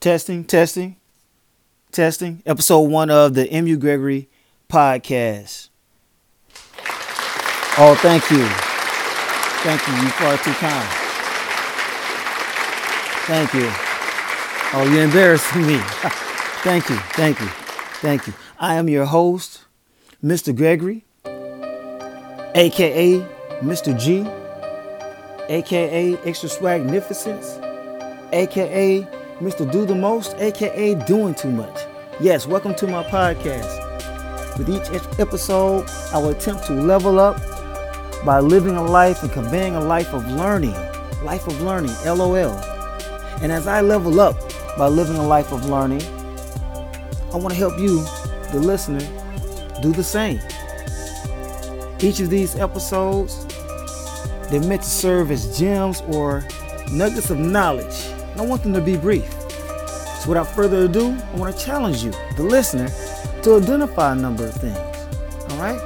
Testing, testing, testing. Episode one of the MU Gregory podcast. Oh, thank you. Thank you. You're far too kind. Thank you. Oh, you're embarrassing me. thank you. Thank you. Thank you. I am your host, Mr. Gregory, aka Mr. G, aka Extra Swagnificence, aka Mr. Do the Most, aka Doing Too Much. Yes, welcome to my podcast. With each episode, I will attempt to level up by living a life and conveying a life of learning. Life of learning, LOL. And as I level up by living a life of learning, I want to help you, the listener, do the same. Each of these episodes, they're meant to serve as gems or nuggets of knowledge. And I want them to be brief. So without further ado, I want to challenge you, the listener, to identify a number of things. All right?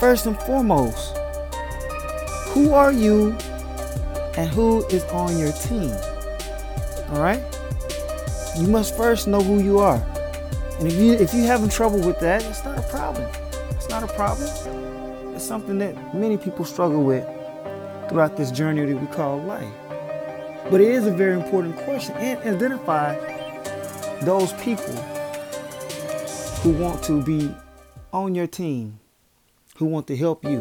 First and foremost, who are you and who is on your team? All right? You must first know who you are. And if you if you're having trouble with that, it's not a problem. It's not a problem. It's something that many people struggle with throughout this journey that we call life. But it is a very important question and identify those people who want to be on your team, who want to help you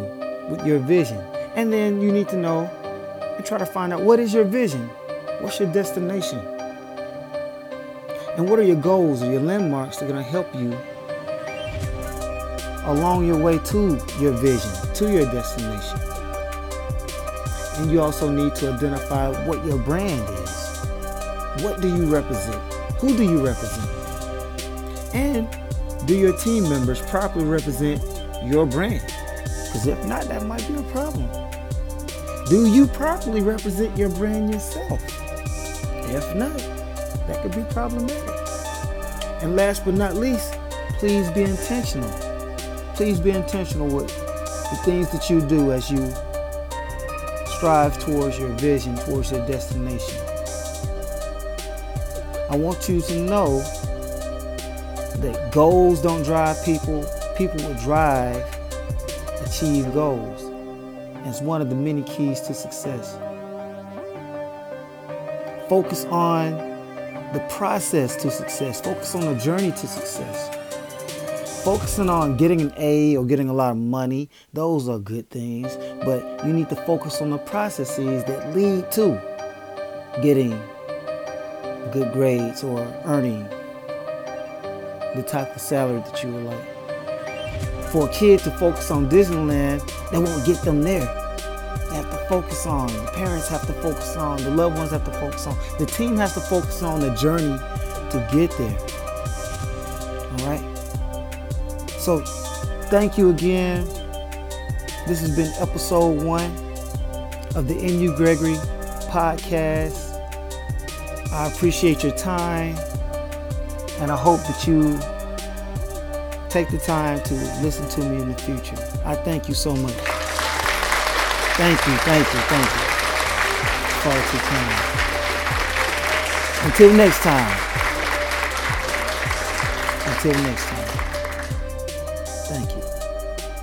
with your vision. And then you need to know and try to find out what is your vision? What's your destination? And what are your goals or your landmarks that are going to help you along your way to your vision, to your destination? And you also need to identify what your brand is. What do you represent? Who do you represent? And do your team members properly represent your brand? Because if not, that might be a problem. Do you properly represent your brand yourself? If not, that could be problematic. And last but not least, please be intentional. Please be intentional with the things that you do as you strive towards your vision, towards your destination. I want you to know that goals don't drive people, people will drive, achieve goals. It's one of the many keys to success. Focus on the process to success, focus on the journey to success. Focusing on getting an A or getting a lot of money, those are good things, but you need to focus on the processes that lead to getting good grades or earning the type of salary that you would like. For a kid to focus on Disneyland, that won't get them there. They have to focus on, the parents have to focus on, the loved ones have to focus on, the team has to focus on the journey to get there. All right? So, thank you again. This has been episode one of the NU Gregory podcast. I appreciate your time, and I hope that you take the time to listen to me in the future. I thank you so much. Thank you, thank you, thank you. Too kind. Until next time. Until next time. Thank you.